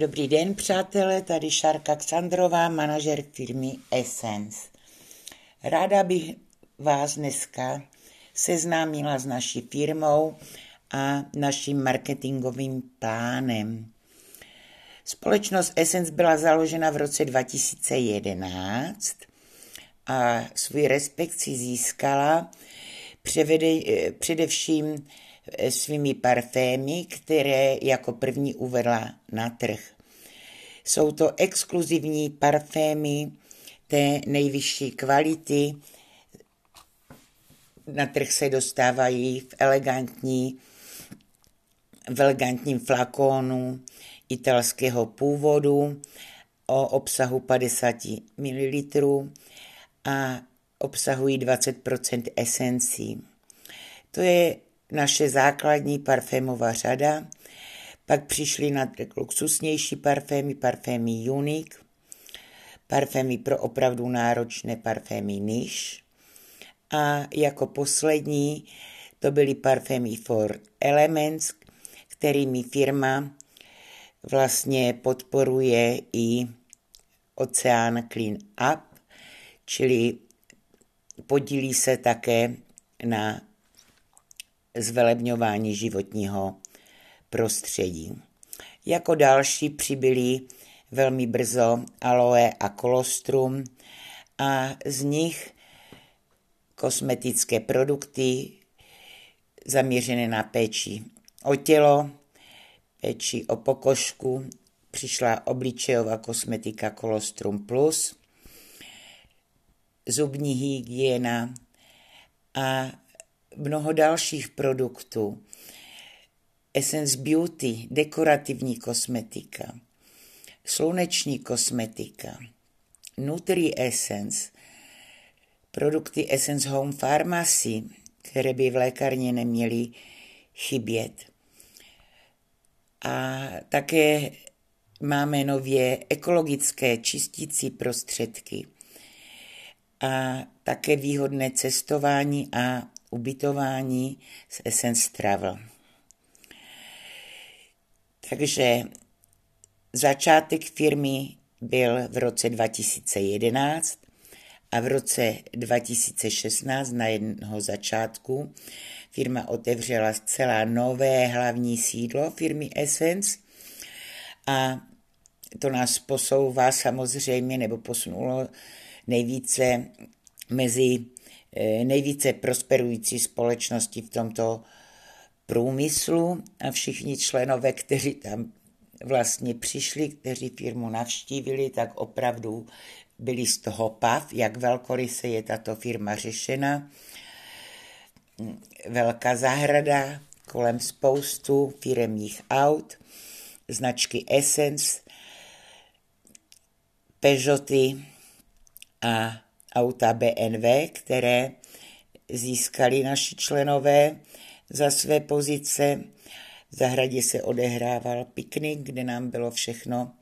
Dobrý den, přátelé, tady Šárka Ksandrová, manažer firmy Essence. Ráda bych vás dneska seznámila s naší firmou a naším marketingovým plánem. Společnost Essence byla založena v roce 2011 a svůj respekt si získala převede, především svými parfémy, které jako první uvedla na trh. Jsou to exkluzivní parfémy té nejvyšší kvality. Na trh se dostávají v elegantní, v elegantním flakónu italského původu o obsahu 50 ml a obsahují 20% esencí. To je naše základní parfémová řada, pak přišly na luxusnější parfémy, parfémy Unique, parfémy pro opravdu náročné parfémy Niche. A jako poslední to byly parfémy for Elements, kterými firma vlastně podporuje i Oceán Clean Up, čili podílí se také na zvelebňování životního prostředí. Jako další přibyly velmi brzo aloe a kolostrum a z nich kosmetické produkty zaměřené na péči o tělo, péči o pokožku, přišla obličejová kosmetika Colostrum Plus, zubní hygiena a mnoho dalších produktů. Essence Beauty, dekorativní kosmetika, sluneční kosmetika, Nutri Essence, produkty Essence Home Pharmacy, které by v lékárně neměly chybět. A také máme nově ekologické čistící prostředky a také výhodné cestování a ubytování z Essence Travel. Takže začátek firmy byl v roce 2011 a v roce 2016 na jednoho začátku firma otevřela zcela nové hlavní sídlo firmy Essence a to nás posouvá samozřejmě, nebo posunulo nejvíce mezi Eh, nejvíce prosperující společnosti v tomto průmyslu a všichni členové, kteří tam vlastně přišli, kteří firmu navštívili, tak opravdu byli z toho pav, jak velkoryse je tato firma řešena. Velká zahrada, kolem spoustu firemních aut, značky Essence, Peugeoty a auta BNV, které získali naši členové za své pozice. V zahradě se odehrával piknik, kde nám bylo všechno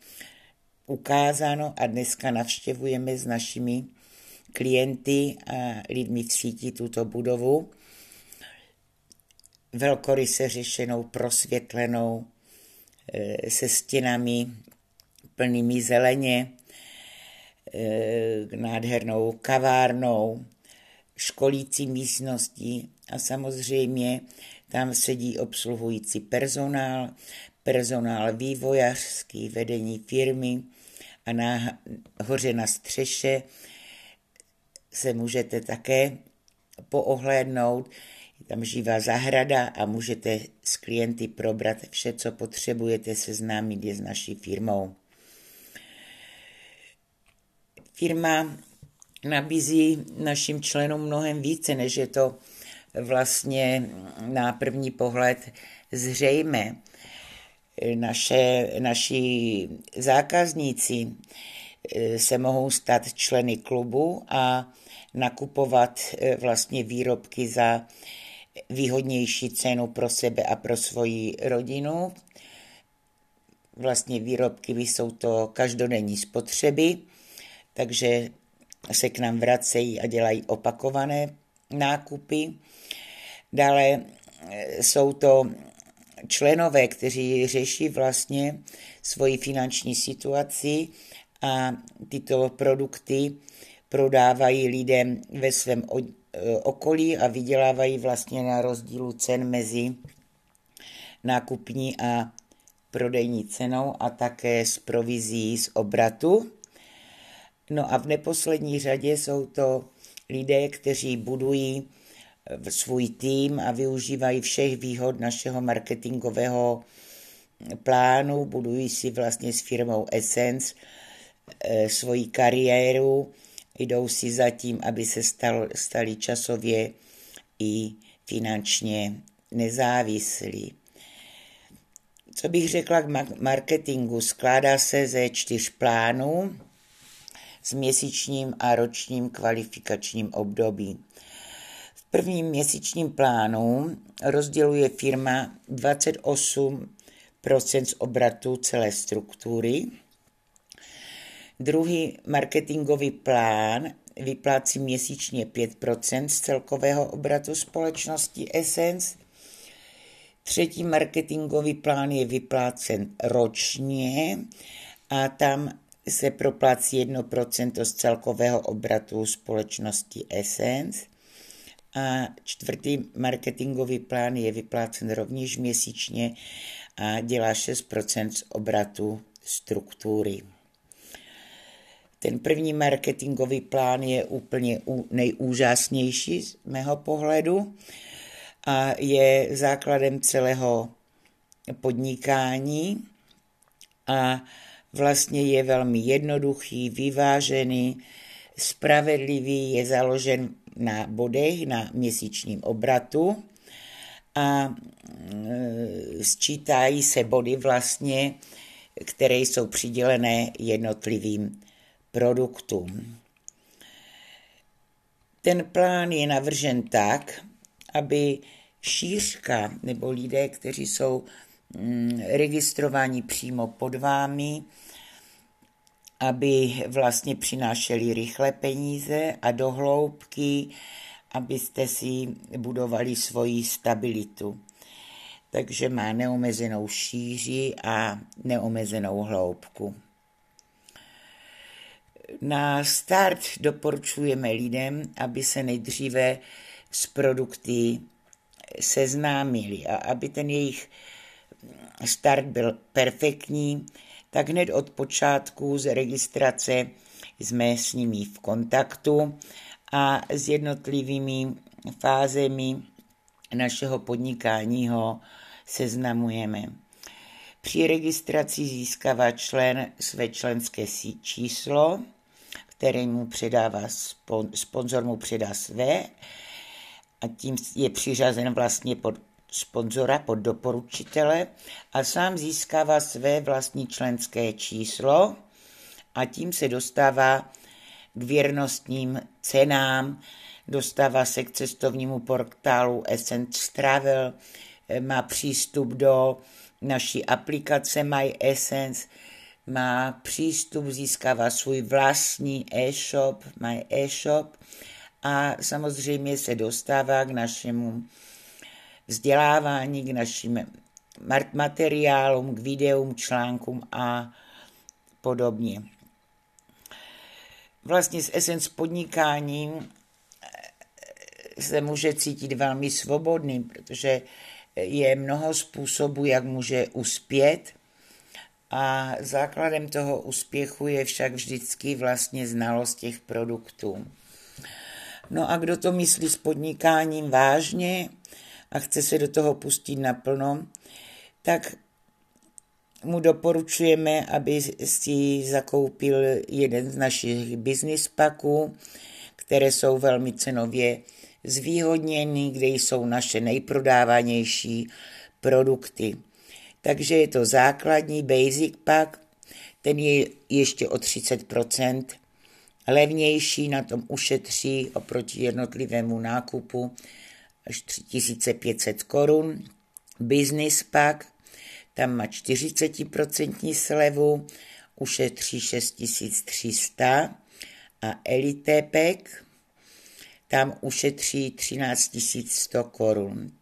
ukázáno a dneska navštěvujeme s našimi klienty a lidmi v síti tuto budovu. Velkoryse řešenou, prosvětlenou, eh, se stěnami plnými zeleně, Eh, nádhernou kavárnou, školící místností a samozřejmě tam sedí obsluhující personál, personál vývojářský, vedení firmy a nahoře na střeše se můžete také poohlédnout. Je tam živá zahrada a můžete s klienty probrat vše, co potřebujete, seznámit je s naší firmou. Firma nabízí našim členům mnohem více, než je to vlastně na první pohled zřejmé. Naše, naši zákazníci eh, se mohou stát členy klubu a nakupovat eh, vlastně výrobky za výhodnější cenu pro sebe a pro svoji rodinu. Vlastně výrobky jsou to každodenní spotřeby takže se k nám vracejí a dělají opakované nákupy. Dále eh, jsou to členové, kteří řeší vlastně svoji finanční situaci a tyto produkty prodávají lidem ve svém okolí a vydělávají vlastně na rozdílu cen mezi nákupní a prodejní cenou a také z provizí z obratu. No a v neposlední řadě jsou to lidé, kteří budují eh, svůj tým a využívají všech výhod našeho marketingového plánu, budují si vlastně s firmou Essence eh, svoji kariéru, jdou si za tím, aby se stal, stali časově i finančně nezávislí. Co bych řekla k marketingu? Skládá se ze čtyř plánů s měsíčním a ročním kvalifikačním období. Prvním měsíčním plánu rozděluje firma 28 z obratu celé struktury. Druhý marketingový plán vyplácí měsíčně 5% z celkového obratu společnosti Essence Třetí marketingový plán je vyplácen ročně a tam se proplácí 1% z celkového obratu společnosti Essence. A čtvrtý marketingový plán je vyplácen rovněž měsíčně a dělá 6% z obratu struktury. Ten první marketingový plán je úplně nejúžasnější z mého pohledu a je základem celého podnikání a vlastně je velmi jednoduchý, vyvážený, spravedlivý, je založen na bodech, na měsíčním obratu a e, sčítají se body vlastně, které jsou přidělené jednotlivým produktům. Ten plán je navržen tak, aby šířka nebo lidé, kteří jsou mm, registrováni přímo pod vámi, aby vlastně přinášeli rychle peníze a dohloubky, abyste si budovali svoji stabilitu. Takže má neomezenou šíři a neomezenou hloubku. Na start doporučujeme lidem, aby se nejdříve s produkty seznámili a aby ten jejich start byl perfektní, tak hned od počátku z registrace jsme s nimi v kontaktu a s jednotlivými fázemi našeho podnikání ho seznamujeme. Při registraci získává člen své členské číslo, které mu předává, sponzor mu předá své a tím je přiřazen vlastně pod sponzora, pod doporučitele a sám získává své vlastní členské číslo a tím se dostává k věrnostním cenám, dostává se k cestovnímu portálu Essence Travel, má přístup do naší aplikace My Essence, má přístup, získává svůj vlastní e-shop, My e-shop a samozřejmě se dostává k našemu vzdělávání, k našim materiálům, k videům, článkům a podobně. Vlastně s Essence podnikáním se může cítit velmi svobodný, protože je mnoho způsobů, jak může uspět a základem toho úspěchu je však vždycky vlastně znalost těch produktů. No a kdo to myslí s podnikáním vážně a chce se do toho pustit naplno, tak mu doporučujeme, aby si zakoupil jeden z našich business paků, které jsou velmi cenově zvýhodněny, kde jsou naše nejprodávanější produkty. Takže je to základní basic pack, ten je ještě o 30% levnější, na tom ušetří oproti jednotlivému nákupu až 3500 korun. Business pack, tam má 40% slevu, ušetří 6300 a Elite pack, tam ušetří 13 100 korun.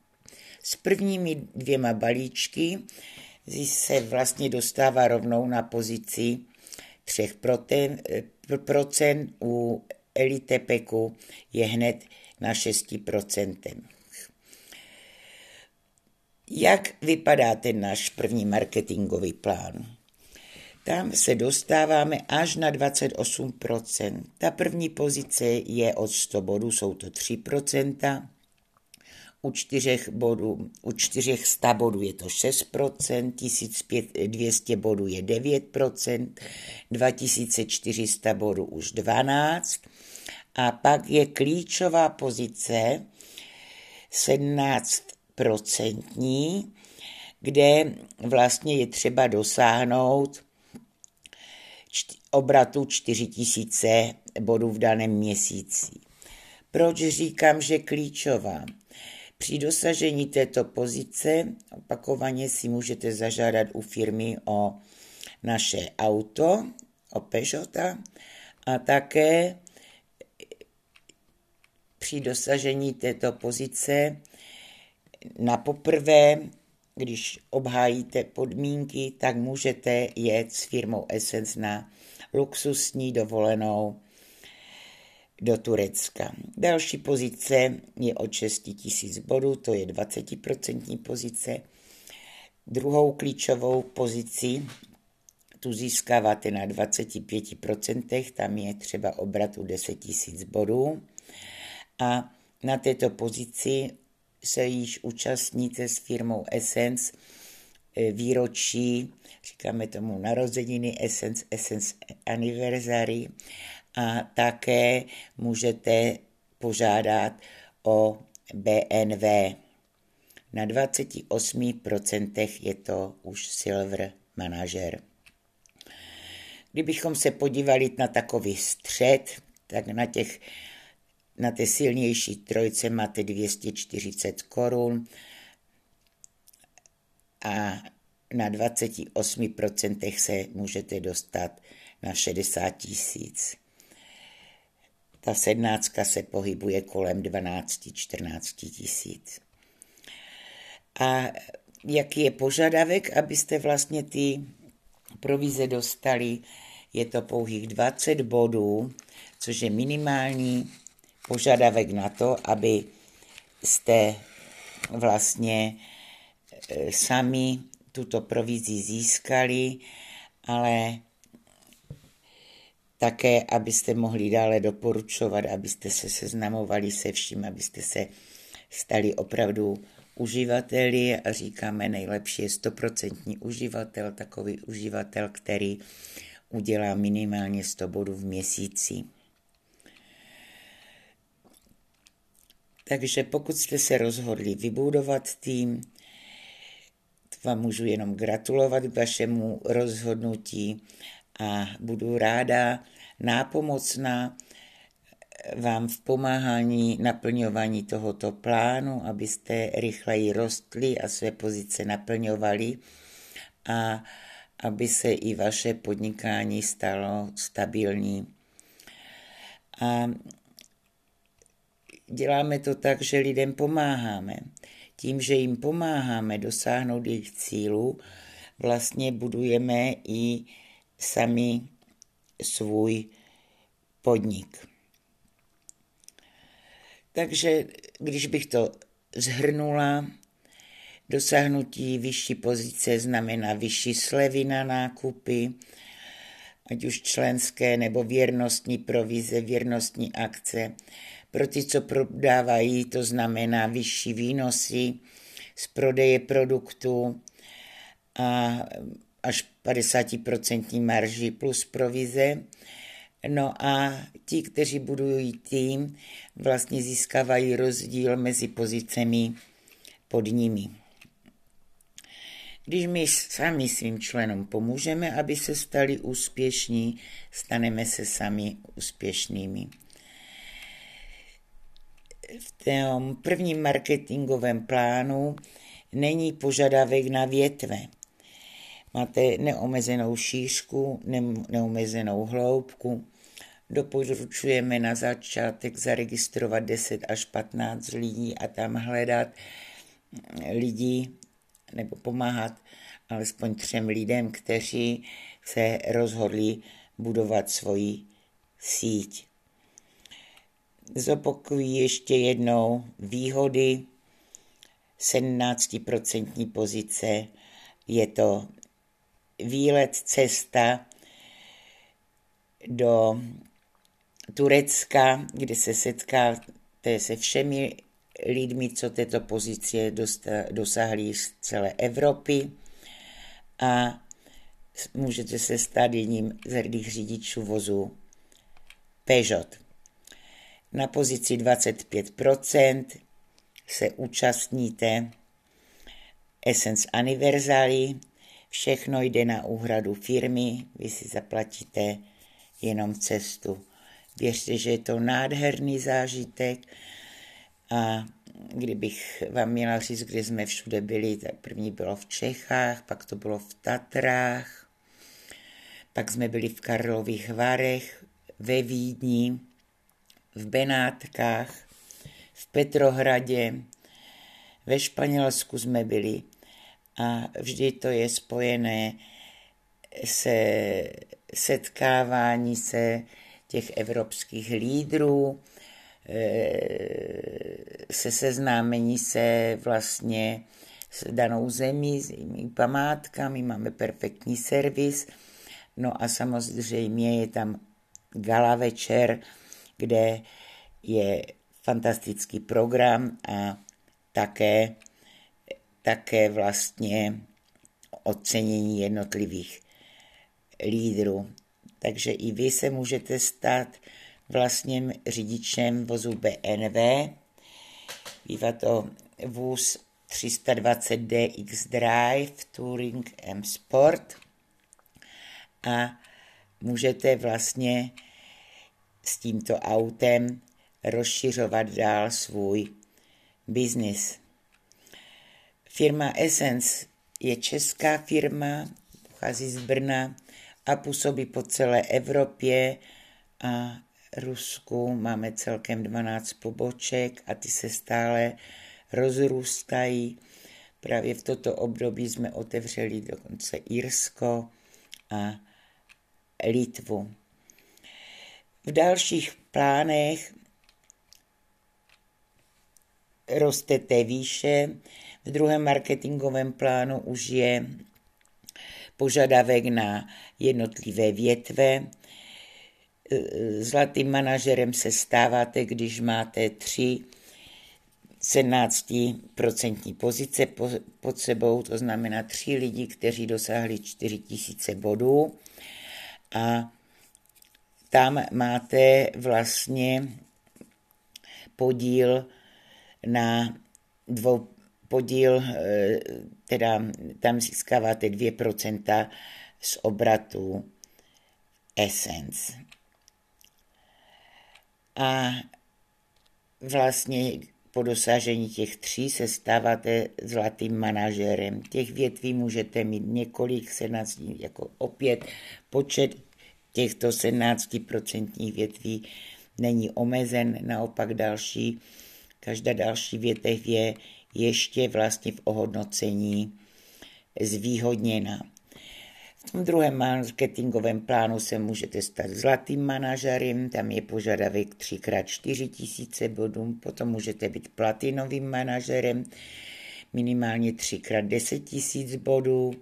S prvními dvěma balíčky se vlastně dostává rovnou na pozici 3%, u Elitepeku je hned na 6%. Jak vypadá ten náš první marketingový plán? Tam se dostáváme až na 28%. Ta první pozice je od 100 bodů, jsou to 3%. U čtyřech bodů, u čtyřech 100 bodů je to 6%, 1200 bodů je 9%, 2400 bodů už 12%. A pak je klíčová pozice 17%, kde vlastně je třeba dosáhnout obratu 4000 bodů v daném měsíci. Proč říkám, že klíčová? Při dosažení této pozice opakovaně si můžete zažádat u firmy o naše auto, o Peugeota a také při dosažení této pozice na poprvé, když obhájíte podmínky, tak můžete jet s firmou Essence na luxusní dovolenou do Turecka. Další pozice je od 6 000 bodů, to je 20% pozice. Druhou klíčovou pozici tu získáváte na 25%, tam je třeba obratu 10 000 bodů. A na této pozici se již účastníte s firmou Essence e, výročí, říkáme tomu narozeniny Essence, Essence Anniversary a také můžete požádat o BNV. Na 28% je to už Silver Manager. Kdybychom se podívali na takový střed, tak na těch na té silnější trojce máte 240 korun a na 28% se můžete dostat na 60 tisíc. Ta sednáctka se pohybuje kolem 12-14 tisíc. A jaký je požadavek, abyste vlastně ty provize dostali? Je to pouhých 20 bodů, což je minimální požadavek na to, aby jste vlastně e, sami tuto provizi získali, ale také, abyste mohli dále doporučovat, abyste se seznamovali se vším, abyste se stali opravdu uživateli a říkáme, nejlepší je stoprocentní uživatel, takový uživatel, který udělá minimálně 100 bodů v měsíci. Takže pokud jste se rozhodli vybudovat tým, vám můžu jenom gratulovat k vašemu rozhodnutí a budu ráda nápomocná vám v pomáhání naplňování tohoto plánu, abyste rychleji rostli a své pozice naplňovali a aby se i vaše podnikání stalo stabilní. A děláme to tak, že lidem pomáháme. Tím, že jim pomáháme dosáhnout jejich cílů, vlastně budujeme i sami svůj podnik. Takže když bych to zhrnula, dosáhnutí vyšší pozice znamená vyšší slevy na nákupy, ať už členské nebo věrnostní provize, věrnostní akce. Pro ty, co prodávají, to znamená vyšší výnosy z prodeje produktů a až 50% marži plus provize. No a ti, kteří budují tým, vlastně získávají rozdíl mezi pozicemi pod nimi. Když my sami svým členům pomůžeme, aby se stali úspěšní, staneme se sami úspěšnými. V tom prvním marketingovém plánu není požadavek na větve. Máte neomezenou šířku, neomezenou hloubku. Doporučujeme na začátek zaregistrovat 10 až 15 lidí a tam hledat lidí nebo pomáhat alespoň třem lidem, kteří se rozhodli budovat svoji síť. Zopakuji ještě jednou výhody 17% pozice. Je to výlet, cesta do Turecka, kde se setkáte se všemi lidmi, co této pozice dosáhli z celé Evropy a můžete se stát jedním z hrdých řidičů vozu Peugeot. Na pozici 25% se účastníte Essence Anniversary, všechno jde na úhradu firmy, vy si zaplatíte jenom cestu. Věřte, že je to nádherný zážitek. A kdybych vám měla říct, kde jsme všude byli, tak první bylo v Čechách, pak to bylo v Tatrách, pak jsme byli v Karlových Varech, ve Vídni, v Benátkách, v Petrohradě, ve Španělsku jsme byli. A vždy to je spojené se setkávání se těch evropských lídrů, Eh, se seznámení se vlastně s danou zemí, s jejími památkami, máme perfektní servis, no a samozřejmě je tam gala večer, kde je fantastický program a také, také vlastně ocenění jednotlivých lídrů. Takže i vy se můžete stát vlastním řidičem vozu BNV. Bývá to vůz 320DX Drive Touring M Sport a můžete vlastně s tímto autem rozšiřovat dál svůj biznis. Firma Essence je česká firma, pochází z Brna a působí po celé Evropě a Rusku máme celkem 12 poboček a ty se stále rozrůstají. Právě v toto období jsme otevřeli dokonce Irsko a Litvu. V dalších plánech rostete výše. V druhém marketingovém plánu už je požadavek na jednotlivé větve, Zlatým manažerem se stáváte, když máte tři 17% pozice pod sebou, to znamená tři lidi, kteří dosáhli 4000 bodů a tam máte vlastně podíl na dvou podíl, eh, teda tam získáváte 2% z obratu Essence a vlastně po dosažení těch tří se stáváte zlatým manažerem. Těch větví můžete mít několik, 17, jako opět počet těchto 17% větví není omezen, naopak další, každá další větev je ještě vlastně v ohodnocení zvýhodněna. V tom druhém marketingovém plánu se můžete stát zlatým manažerem, tam je požadavek 3x4 tisíce bodů, potom můžete být platinovým manažerem, minimálně 3x10 tisíc bodů,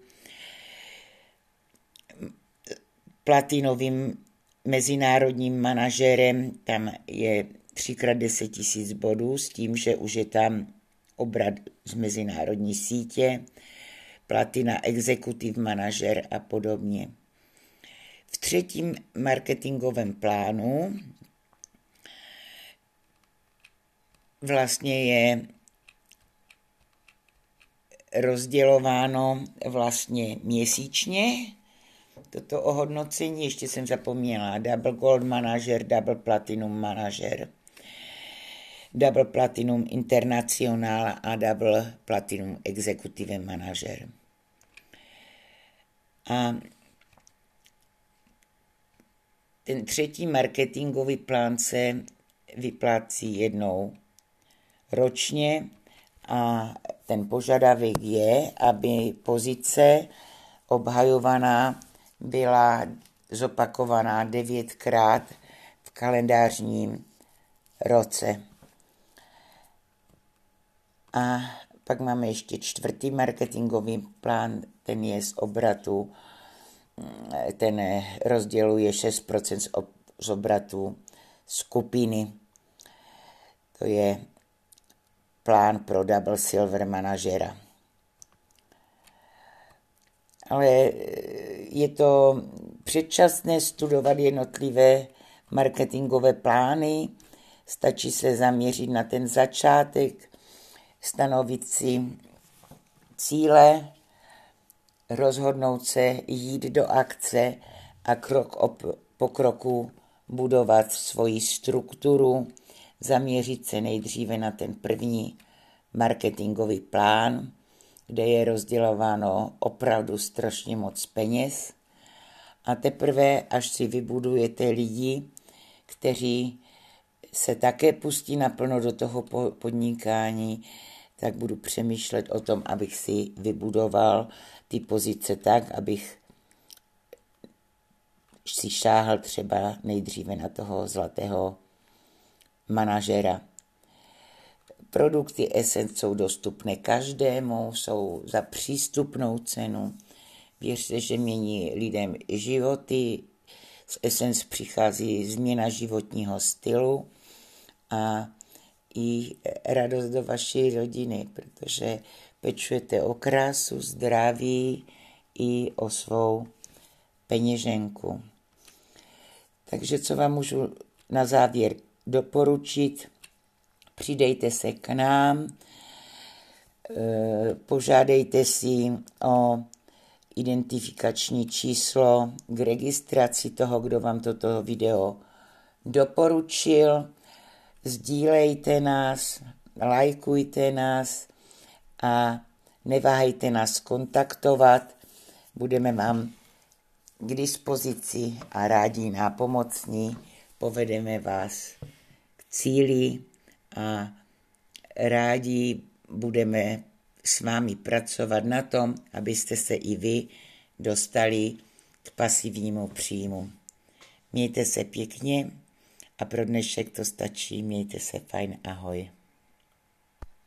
platinovým mezinárodním manažerem, tam je 3x10 tisíc bodů s tím, že už je tam obrat z mezinárodní sítě, platina executive manažer a podobně. V třetím marketingovém plánu vlastně je rozdělováno vlastně měsíčně, toto ohodnocení, ještě jsem zapomněla, Double Gold Manager, Double Platinum Manager, Double Platinum International a Double Platinum Executive Manager. A ten třetí marketingový plán se vyplácí jednou ročně A ten požadavek je, aby pozice obhajovaná byla zopakovaná devětkrát v kalendářním roce. A pak máme ještě čtvrtý marketingový plán, ten je z obratu, ten rozděluje 6% z obratu skupiny. To je plán pro Double Silver manažera. Ale je to předčasné studovat jednotlivé marketingové plány, stačí se zaměřit na ten začátek, stanovit si cíle, rozhodnout se jít do akce a krok po kroku budovat svoji strukturu, zaměřit se nejdříve na ten první marketingový plán, kde je rozdělováno opravdu strašně moc peněz. A teprve, až si vybudujete lidi, kteří se také pustí naplno do toho podnikání, tak budu přemýšlet o tom, abych si vybudoval ty pozice tak, abych si šáhl třeba nejdříve na toho zlatého manažera. Produkty Essence jsou dostupné každému, jsou za přístupnou cenu. Věřte, že mění lidem životy. Z Essence přichází změna životního stylu a i radost do vaší rodiny, protože pečujete o krásu, zdraví i o svou peněženku. Takže co vám můžu na závěr doporučit? Přidejte se k nám, eh, požádejte si o identifikační číslo k registraci toho, kdo vám toto video doporučil. Sdílejte nás, lajkujte nás a neváhejte nás kontaktovat. Budeme vám k dispozici a rádi nápomocní. Povedeme vás k cíli a rádi budeme s vámi pracovat na tom, abyste se i vy dostali k pasivnímu příjmu. Mějte se pěkně a pro dnešek to stačí. Mějte se fajn. Ahoj.